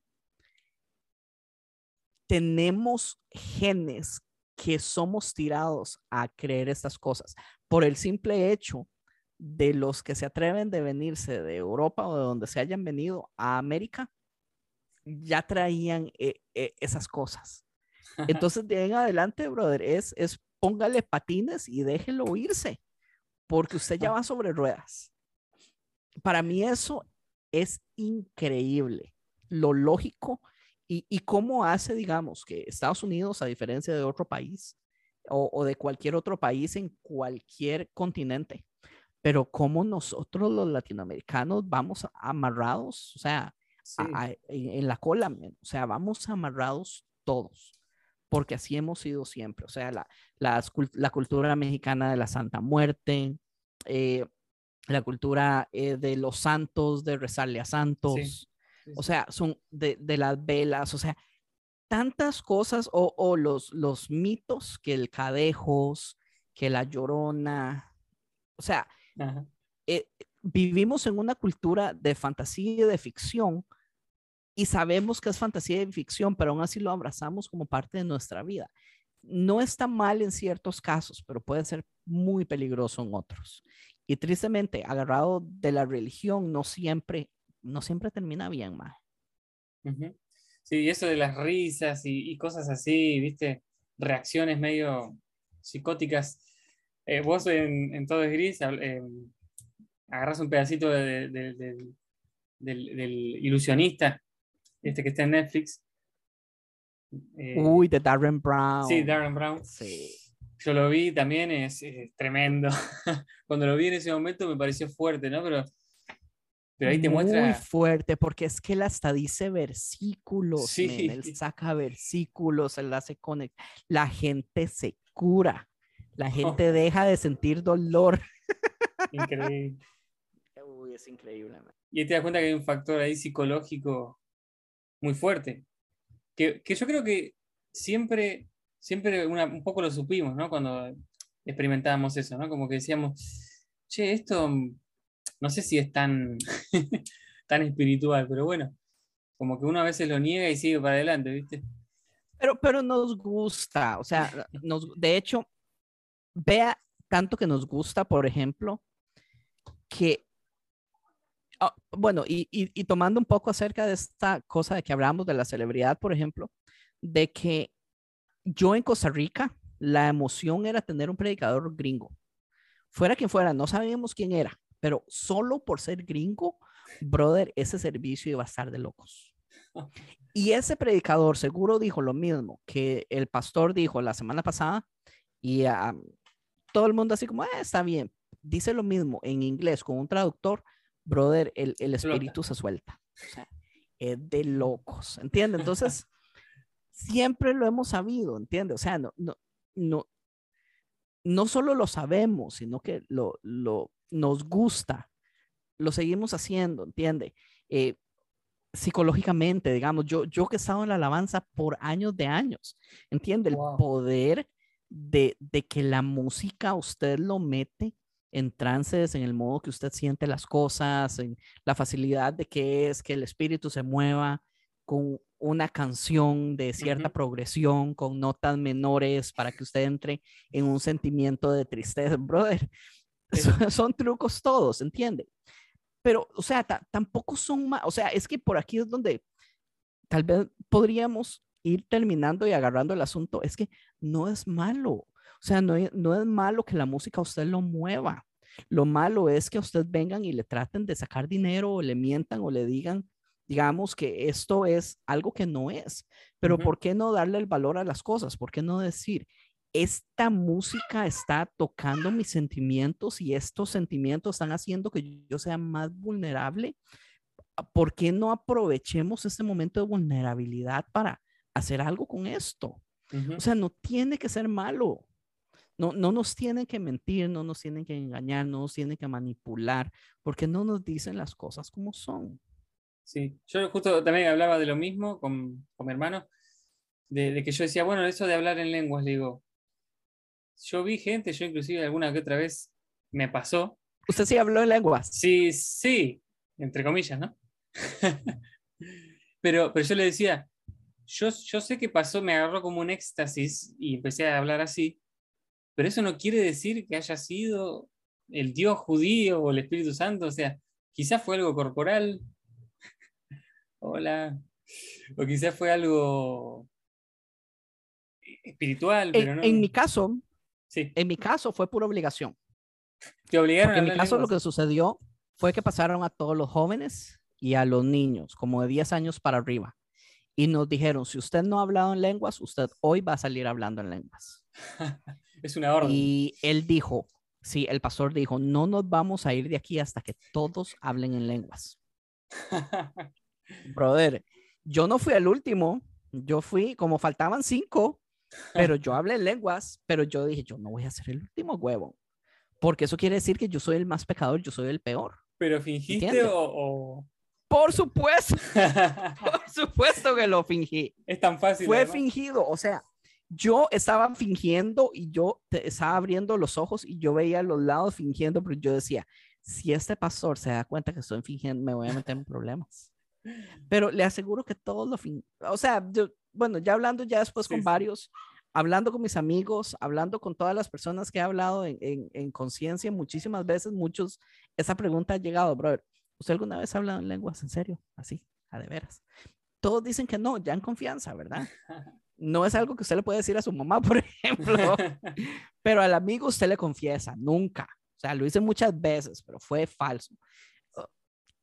tenemos genes que somos tirados a creer estas cosas por el simple hecho de los que se atreven de venirse de Europa o de donde se hayan venido a América, ya traían eh, eh, esas cosas. Entonces, de ahí en adelante, brother, es, es póngale patines y déjelo irse, porque usted ya va sobre ruedas. Para mí eso es increíble, lo lógico y, y cómo hace, digamos, que Estados Unidos, a diferencia de otro país o, o de cualquier otro país en cualquier continente, pero cómo nosotros los latinoamericanos vamos amarrados, o sea, en, la cola, o sea, vamos amarrados todos, porque así hemos sido siempre, o sea, la, la, cultura mexicana de la Santa Muerte, eh, la cultura eh, de los santos, de rezarle a santos, o sea, son de, de, las velas, o sea, tantas cosas, o, o los, los mitos que el cadejos, que la llorona, o sea, eh, vivimos en una cultura de fantasía y de ficción y sabemos que es fantasía y ficción, pero aún así lo abrazamos como parte de nuestra vida. No está mal en ciertos casos, pero puede ser muy peligroso en otros. Y tristemente, agarrado de la religión, no siempre, no siempre termina bien, más. Sí, eso de las risas y, cosas así, viste, reacciones medio psicóticas. Eh, vos en, Todo es Gris eh, agarras un pedacito del, ilusionista, este que está en Netflix. Eh, Uy, de Darren Brown. Sí, Darren Brown. Sí. Yo lo vi también, es, tremendo. Cuando lo vi en ese momento me pareció fuerte, ¿no? Pero, pero ahí te muestra. Muy fuerte, porque es que él hasta dice versículos. Sí. él saca versículos, él hace conectar. La gente se cura. La gente deja de sentir dolor. Increíble. Uy, es increíble. Y te das cuenta que hay un factor ahí psicológico muy fuerte. Que, que yo creo que siempre, siempre un poco lo supimos, ¿no? Cuando experimentábamos eso, ¿no? Como que decíamos, che, esto no sé si es tan, tan espiritual, pero bueno, como que uno a veces lo niega y sigue para adelante, ¿viste? Pero, pero nos gusta, o sea, nos, de hecho, vea tanto que nos gusta, por ejemplo, que, ah, bueno, y, y, tomando un poco acerca de esta cosa de que hablamos de la celebridad, por ejemplo, de que yo en Costa Rica, la emoción era tener un predicador gringo. Fuera quien fuera, no sabíamos quién era, pero solo por ser gringo, brother, ese servicio iba a estar de locos. Y ese predicador seguro dijo lo mismo que el pastor dijo la semana pasada y a todo el mundo así como, ah, está bien. Dice lo mismo en inglés con un traductor, brother, el, el espíritu se suelta. O sea, es de locos, ¿entiendes? Entonces, siempre lo hemos sabido, ¿entiendes? O sea, no, no, no, no solo lo sabemos, sino que lo, lo nos gusta, lo seguimos haciendo, ¿entiendes? Eh, psicológicamente, digamos, yo, yo que he estado en la alabanza por años de años, ¿entiende? El poder de, que la música usted lo mete en trances, en el modo que usted siente las cosas, en la facilidad de que es que el espíritu se mueva con una canción de cierta progresión, con notas menores para que usted entre en un sentimiento de tristeza, brother. Son, trucos todos, ¿entiende? Pero, o sea, tampoco son más, o sea, es que por aquí es donde tal vez podríamos ir terminando y agarrando el asunto, es que no es malo. O sea, no, no es malo que la música a usted lo mueva. Lo malo es que a usted vengan y le traten de sacar dinero o le mientan o le digan, digamos, que esto es algo que no es. Pero ¿por qué no darle el valor a las cosas? ¿Por qué no decir, esta música está tocando mis sentimientos y estos sentimientos están haciendo que yo sea más vulnerable? ¿Por qué no aprovechemos este momento de vulnerabilidad para hacer algo con esto. O sea, no tiene que ser malo. No, no nos tienen que mentir, no nos tienen que engañar, no nos tienen que manipular, porque no nos dicen las cosas como son. Sí, yo justo también hablaba de lo mismo con, con mi hermano, de, que yo decía, bueno, eso de hablar en lenguas, le digo, yo vi gente, yo inclusive alguna que otra vez me pasó. ¿Usted sí habló en lenguas? Sí, sí, entre comillas, ¿no? pero, pero yo le decía, yo, sé que pasó, me agarró como un éxtasis y empecé a hablar así, pero eso no quiere decir que haya sido el Dios judío o el Espíritu Santo, o sea, quizás fue algo corporal. Hola. o quizás fue algo espiritual, En, pero no. en mi caso, Sí, en mi caso fue pura obligación. te obligaron a en mi caso lo que sucedió fue que pasaron a todos los jóvenes y a los niños, como de 10 años para arriba. Y nos dijeron, si usted no ha hablado en lenguas, usted hoy va a salir hablando en lenguas. Es una orden. Y él dijo, sí, el pastor dijo, no nos vamos a ir de aquí hasta que todos hablen en lenguas. Brother, yo no fui el último, yo fui, como faltaban cinco, pero yo hablé en lenguas, pero yo dije, yo no voy a ser el último huevo, porque eso quiere decir que yo soy el más pecador, yo soy el peor. ¿Pero fingiste ¿Entiende? o...? Por supuesto, o- por supuesto que lo fingí. es tan fácil. Fue además. fingido, o sea, yo estaba fingiendo y yo te- estaba abriendo los ojos y yo veía los lados fingiendo, pero yo decía, si este pastor se da cuenta que estoy fingiendo, me voy a meter en problemas. Pero le aseguro que todos lo fin, o sea, yo, bueno, ya hablando ya después Sí, con sí. varios, hablando con mis amigos, hablando con todas las personas que he hablado en, en, en conciencia, muchísimas veces, muchos, esa pregunta ha llegado, brother, ¿usted alguna vez ha hablado en lenguas en serio? Así, a de veras. Todos dicen que no, ya en confianza, ¿verdad? No es algo que usted le puede decir a su mamá, por ejemplo, pero al amigo usted le confiesa, nunca. O sea, lo hice muchas veces, pero fue falso.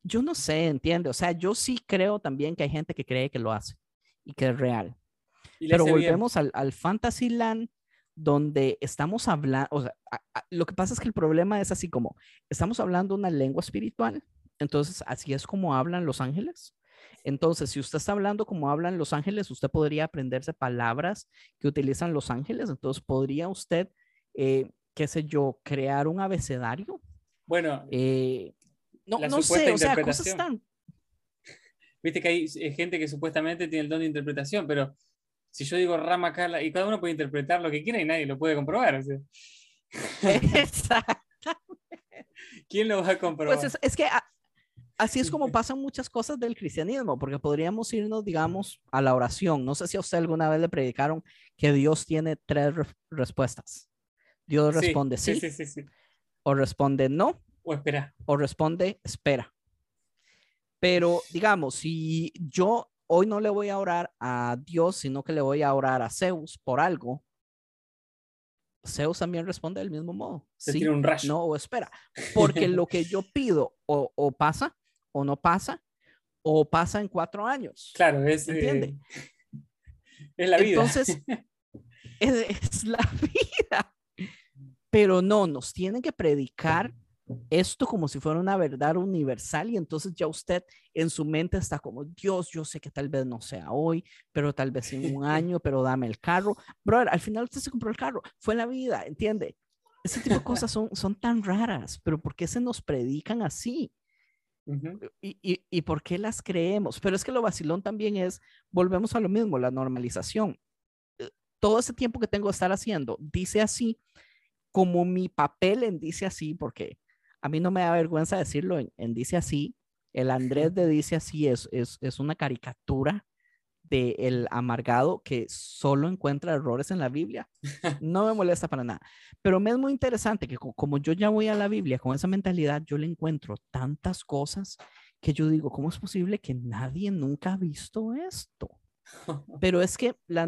Yo no sé, entiende. O sea, yo sí creo también que hay gente que cree que lo hace y que es real. Pero volvemos al, al Fantasyland donde estamos hablando, o sea, a- a- lo que pasa es que el problema es así como, estamos hablando una lengua espiritual, entonces así es como hablan los ángeles. Entonces, si usted está hablando como hablan los ángeles, usted podría aprenderse palabras que utilizan los ángeles, entonces podría usted, eh, qué sé yo, crear un abecedario. Bueno, Eh, no, no sé, o sea, cosas tan, viste que hay eh, gente que supuestamente tiene el don de interpretación, pero si yo digo rama cala, y cada uno puede interpretar lo que quiera y nadie lo puede comprobar. o sea, Exacto. ¿Quién lo va a comprobar? Pues es, es que a- así es como pasan muchas cosas del cristianismo, porque podríamos irnos, digamos, a la oración. No sé si a usted alguna vez le predicaron que Dios tiene tres re- respuestas. Dios Sí, responde sí, sí, sí, sí. o responde no, O espera. o responde espera. Pero digamos, si yo hoy no le voy a orar a Dios, sino que le voy a orar a Zeus por algo, Zeus también responde del mismo modo. Se Sí, tira un rayo. no o espera. Porque lo que yo pido o, o pasa o no pasa o pasa en cuatro años. Claro, es, ¿Entiende? eh, es la vida. Entonces, es, es la vida. Pero no, nos tienen que predicar esto como si fuera una verdad universal y entonces ya usted en su mente está como, Dios, yo sé que tal vez no sea hoy, pero tal vez en un año, pero dame el carro. Brother, al final usted se compró el carro, fue la vida, ¿entiende? Ese tipo de cosas son, son tan raras, pero ¿por qué se nos predican así? ¿Y, y, y por qué las creemos? Pero es que lo vacilón también es, volvemos a lo mismo, la normalización. Eh, Todo ese tiempo que tengo de estar haciendo, dice así, como mi papel en dice así, porque a mí no me da vergüenza decirlo en, en dice así, el Andrés de dice así es, es, es una caricatura el amargado que solo encuentra errores en la Biblia. No me molesta para nada. Pero me es muy interesante que co- como yo ya voy a la Biblia con esa mentalidad, yo le encuentro tantas cosas que yo digo, ¿cómo es posible que nadie nunca ha visto esto? Pero es que la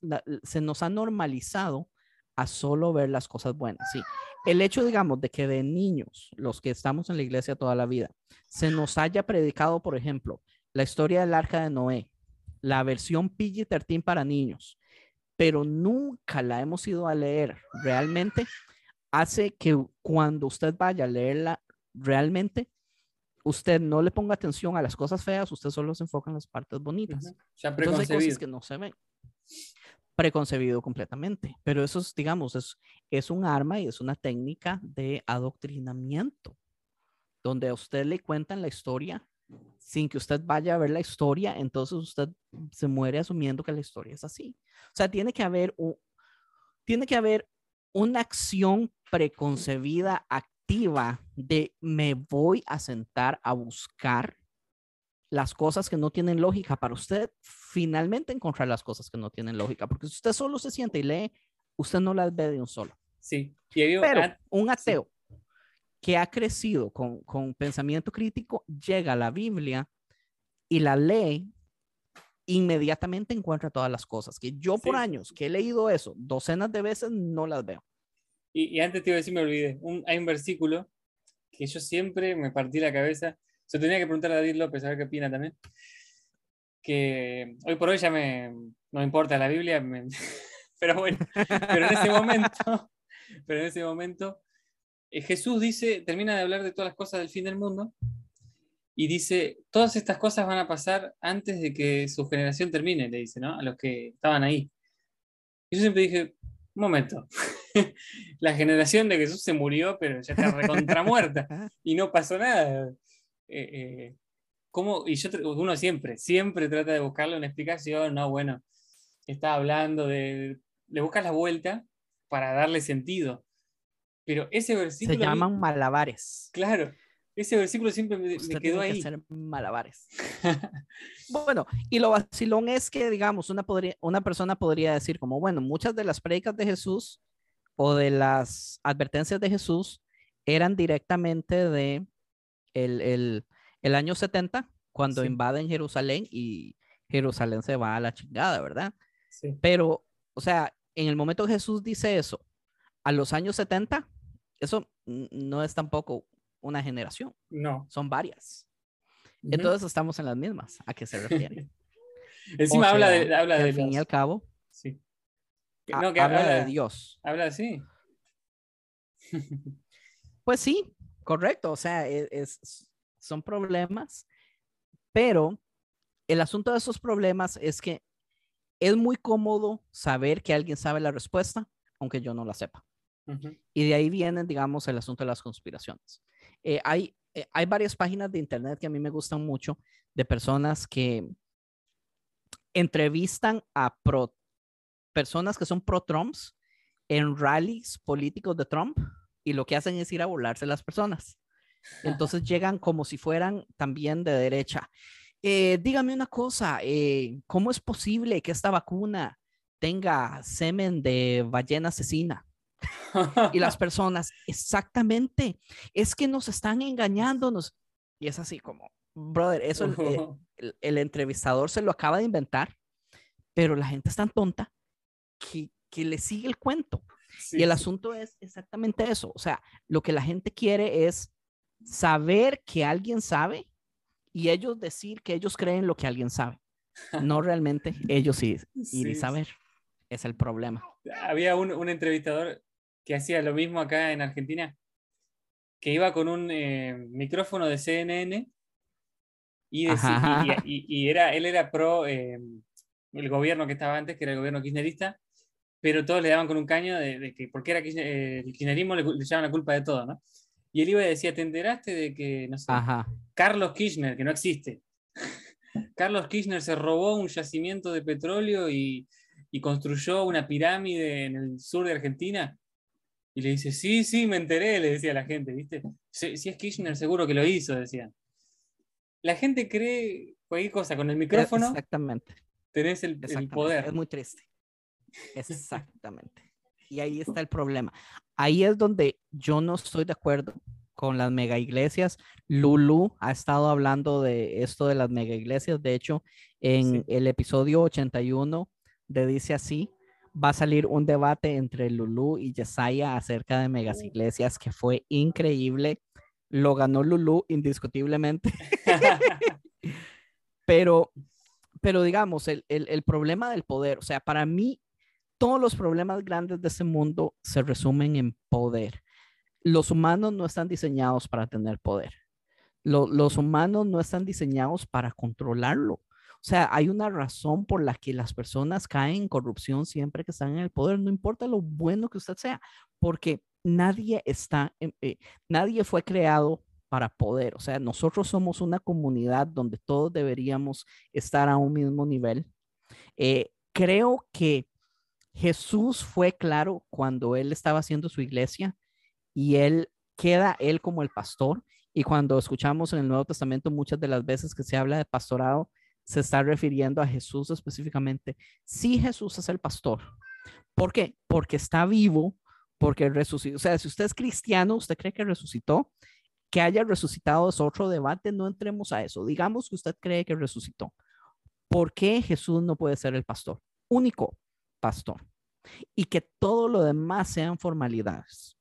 la- se nos ha normalizado a solo ver las cosas buenas. Sí, el hecho, digamos, de que de niños, los que estamos en la iglesia toda la vida, se nos haya predicado, por ejemplo, la historia del arca de Noé, la versión PG-13 para niños, pero nunca la hemos ido a leer realmente, hace que cuando usted vaya a leerla realmente, usted no le ponga atención a las cosas feas, usted solo se enfoca en las partes bonitas. Ujú. Ya Entonces hay cosas que no se ven. Preconcebido completamente. Pero eso es, digamos, es, es un arma y es una técnica de adoctrinamiento, donde a usted le cuentan la historia sin que usted vaya a ver la historia, entonces usted se muere asumiendo que la historia es así. O sea, tiene que haber un, tiene que haber una acción preconcebida activa de me voy a sentar a buscar las cosas que no tienen lógica para usted finalmente encontrar las cosas que no tienen lógica, porque si usted solo se siente y lee, usted no las ve de un solo. Sí. Pero un ateo que ha crecido con, con pensamiento crítico llega a la Biblia y la lee inmediatamente encuentra todas las cosas, que yo por Sí. años que he leído eso docenas de veces no las veo. Y, y antes te iba a decir, me olvidé. Un- hay un versículo que yo siempre me partí la cabeza. Se tenía que preguntar a David López a ver qué opina también. Que hoy por hoy ya me, no importa la Biblia, me- pero bueno, pero en ese momento, pero en ese momento, Jesús dice, termina de hablar de todas las cosas del fin del mundo y dice, todas estas cosas van a pasar antes de que su generación termine, le dice, ¿no? A los que estaban ahí. Y yo siempre dije, un momento, la generación de Jesús se murió, pero ya está recontra muerta y no pasó nada. Eh, eh, ¿cómo? Y yo, uno siempre, siempre trata de buscarle una explicación, no, bueno, está hablando de, le buscas la vuelta para darle sentido. Pero ese versículo... Se mí- llaman malabares. Claro, ese versículo siempre me, quedó tiene que ahí. hacer malabares. Bueno, y lo vacilón es que, digamos, una, podría, una persona podría decir como, bueno, muchas de las predicas de Jesús o de las advertencias de Jesús eran directamente de el, el, el año 70, cuando Sí. invaden Jerusalén y Jerusalén se va a la chingada, ¿verdad? Sí. Pero, o sea, en el momento que Jesús dice eso, a los años 70, eso no es tampoco una generación, No. son varias. Entonces estamos en las mismas. ¿A qué se refiere? Encima O habla sea, de, habla de al fin y al cabo, sí. No, que habla habla, de Dios. habla así. Pues sí, correcto. O sea, e- es, son problemas, pero el asunto de esos problemas es que es muy cómodo saber que alguien sabe la respuesta, aunque yo no la sepa. Ujú. Y de ahí viene, digamos, el asunto de las conspiraciones. Eh, hay, eh, hay varias páginas de internet que a mí me gustan mucho de personas que entrevistan a pro, personas que son pro Trumps en rallies políticos de Trump y lo que hacen es ir a burlarse las personas. Entonces llegan como si fueran también de derecha. Eh, dígame una cosa, eh, ¿cómo es posible que esta vacuna tenga semen de ballena asesina? Y las personas, exactamente, es que nos están engañándonos. Y es así como, brother, eso el, eh, el- el entrevistador se lo acaba de inventar, pero la gente es tan tonta que, que le sigue el cuento. Sí, Y el sí. asunto es exactamente eso. O sea, lo que la gente quiere es saber que alguien sabe y ellos decir que ellos creen lo que alguien sabe. No realmente ellos ir, ir Sí, y saber. Es el problema. Había un, un entrevistador que hacía lo mismo acá en Argentina, que iba con un eh, micrófono de CNN y, Ajá. y- y- y era, él era pro eh, el gobierno que estaba antes, que era el gobierno kirchnerista, pero todos le daban con un caño de, de que porque era kirchner- eh, el kirchnerismo le, le echaban la culpa de todo, ¿no? Y él iba y decía, ¿te enteraste de que, no sé, Ajá. Carlos Kirchner, que no existe. Carlos Kirchner se robó un yacimiento de petróleo y, y construyó una pirámide en el sur de Argentina. Y le dice, sí, sí, me enteré, le decía la gente, ¿viste? Si, si es Kirchner, seguro que lo hizo, decían. La gente cree cualquier cosa, con el micrófono Exactamente. tenés el, el poder. Es muy triste. Exactamente. Y ahí está el problema. Ahí es donde yo no estoy de acuerdo con las mega iglesias. Lulu ha estado hablando de esto de las mega iglesias. De hecho, en Sí. el episodio 81 de Dice así, va a salir un debate entre Lulu y Yesaya acerca de megas iglesias que fue increíble. Lo ganó Lulu indiscutiblemente, pero, pero digamos, el, el, el problema del poder, o sea, para mí, todos los problemas grandes de este mundo se resumen en poder. Los humanos no están diseñados para tener poder. Lo- los humanos no están diseñados para controlarlo. O sea, hay una razón por la que las personas caen en corrupción siempre que están en el poder, no importa lo bueno que usted sea, porque nadie está, eh, nadie fue creado para poder. O sea, nosotros somos una comunidad donde todos deberíamos estar a un mismo nivel. Eh, creo que Jesús fue claro cuando él estaba haciendo su iglesia y él queda él como el pastor. Y cuando escuchamos en el Nuevo Testamento muchas de las veces que se habla de pastorado, se está refiriendo a Jesús específicamente. Sí, Jesús es el pastor. ¿Por qué? Porque está vivo, porque resucitó. O sea, si usted es cristiano, usted cree que resucitó, que haya resucitado es otro debate, no entremos a eso. Digamos que usted cree que resucitó. ¿Por qué Jesús no puede ser el pastor? Único pastor. Y que todo lo demás sean formalidades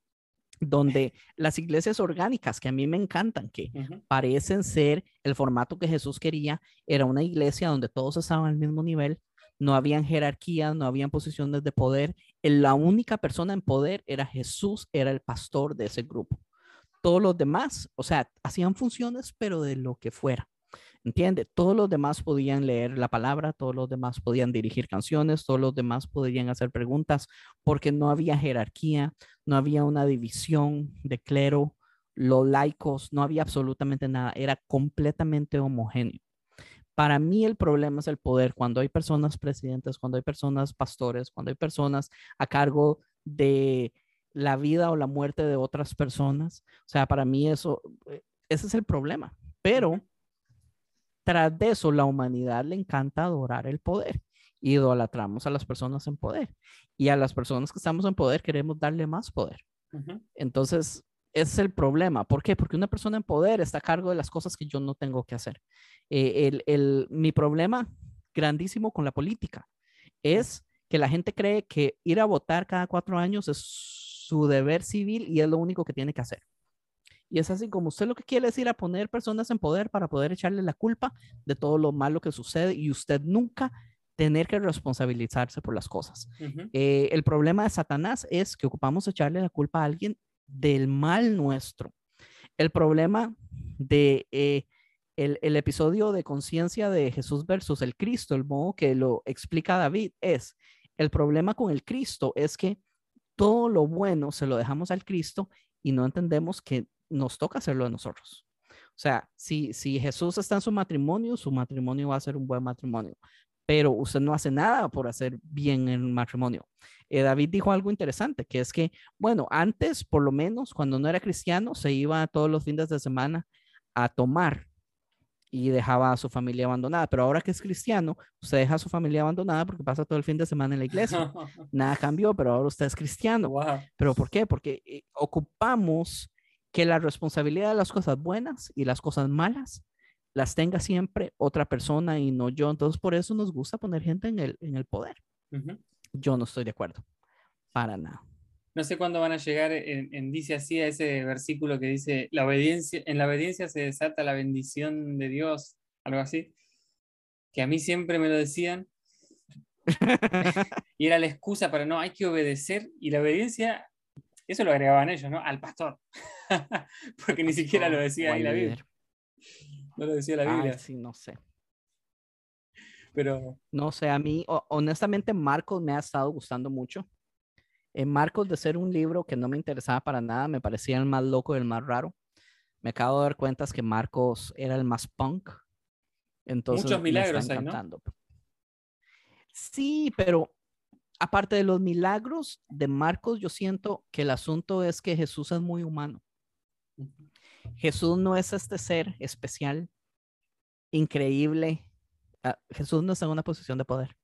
donde las iglesias orgánicas, que a mí me encantan, que parecen ser el formato que Jesús quería, era una iglesia donde todos estaban al mismo nivel, no habían jerarquías, no habían posiciones de poder, la única persona en poder era Jesús, era el pastor de ese grupo. Todos los demás, o sea, hacían funciones, pero de lo que fuera. ¿Entiende? Todos los demás podían leer la palabra, todos los demás podían dirigir canciones, todos los demás podían hacer preguntas, porque no había jerarquía, no había una división de clero, los laicos, no había absolutamente nada, era completamente homogéneo. Para mí el problema es el poder. Cuando hay personas presidentes, cuando hay personas pastores, cuando hay personas a cargo de la vida o la muerte de otras personas. O sea, para mí eso, eh, ese es el problema. Pero tras de eso, la humanidad le encanta adorar el poder. Idolatramos a las personas en poder. Y a las personas que estamos en poder queremos darle más poder. Entonces, ese es el problema. ¿Por qué? Porque una persona en poder está a cargo de las cosas que yo no tengo que hacer. Eh, el, mi problema grandísimo con la política es que la gente cree que ir a votar cada cuatro años es su deber civil y es lo único que tiene que hacer. Y es así como usted lo que quiere es ir a poner personas en poder para poder echarle la culpa de todo lo malo que sucede y usted nunca tener que responsabilizarse por las cosas. Eh, el problema de Satanás es que ocupamos echarle la culpa a alguien del mal nuestro. El problema de eh, el, el, episodio de conciencia de Jesús versus el Cristo, el modo que lo explica David, es el problema con el Cristo es que todo lo bueno se lo dejamos al Cristo y no entendemos que nos toca hacerlo de nosotros. O sea, si, si Jesús está en su matrimonio, su matrimonio va a ser un buen matrimonio, pero usted no hace nada por hacer bien en el matrimonio. Eh, David dijo algo interesante, que es que, bueno, antes, por lo menos, cuando no era cristiano, se iba todos los fines de semana a tomar y dejaba a su familia abandonada. Pero ahora que es cristiano, usted deja a su familia abandonada porque pasa todo el fin de semana en la iglesia. Nada cambió, pero ahora usted es cristiano. ¿Pero por qué? Porque eh, ocupamos que la responsabilidad de las cosas buenas y las cosas malas las tenga siempre otra persona y no yo. Entonces, por eso nos gusta poner gente en el, en el poder. Yo no estoy de acuerdo, para nada. No sé cuándo van a llegar en, dice así a ese versículo que dice, la obediencia, en la obediencia se desata la bendición de Dios, algo así, que a mí siempre me lo decían. y era la excusa para no, hay que obedecer y la obediencia eso lo agregaban ellos, ¿no? Al pastor. Porque ni siquiera lo decía ahí la Biblia. No lo decía la Biblia. sí, no sé. Pero. No sé, a mí, honestamente, Marcos me ha estado gustando mucho. En eh, Marcos, de ser un libro que no me interesaba para nada, me parecía el más loco y el más raro. Me acabo de dar cuenta que Marcos era el más punk. Entonces, Muchos milagros me está ¿no? Sí, pero aparte de los milagros de Marcos, yo siento que el asunto es que Jesús es muy humano. Jesús no es este ser especial, increíble. Ah, Jesús no está en una posición de poder.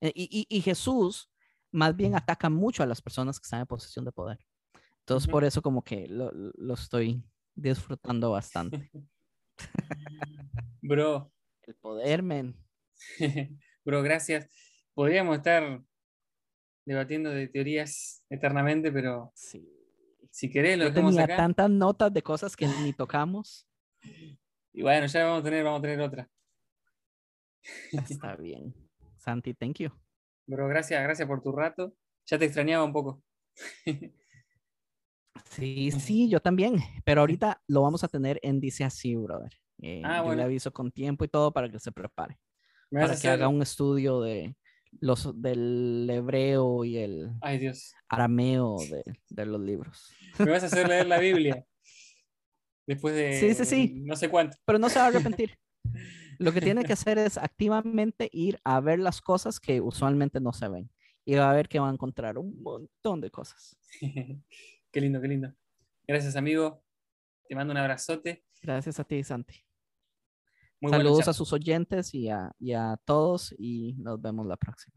Eh, y, Jesús más bien ataca mucho a las personas que están en posición de poder. Entonces, por eso como que lo, lo estoy disfrutando bastante. Bro. El poder, men. Bro, gracias. Podríamos estar debatiendo de teorías eternamente, pero sí. si querés lo dejamos tenía tantas notas de cosas que ni tocamos. Y bueno, ya vamos a tener, vamos a tener otra. Está bien. Santi, thank you. Bro, gracias, gracias por tu rato. Ya te extrañaba un poco. Sí, sí, yo también. Pero ahorita lo vamos a tener en Dice Así, brother. Eh, ah, yo le aviso con tiempo y todo para que se prepare. para que haga un estudio de, los del hebreo y el arameo de, los libros. Me vas a hacer leer la Biblia. Después de sí, sí, sí. no sé cuánto. Pero no se va a arrepentir. Lo que tiene que hacer es activamente ir a ver las cosas que usualmente no se ven. Y va a ver que va a encontrar un montón de cosas. qué lindo, qué lindo. Gracias, amigo. Te mando un abrazote. Gracias a ti, Santi. Saludos a sus oyentes y a, y a todos y nos vemos la próxima.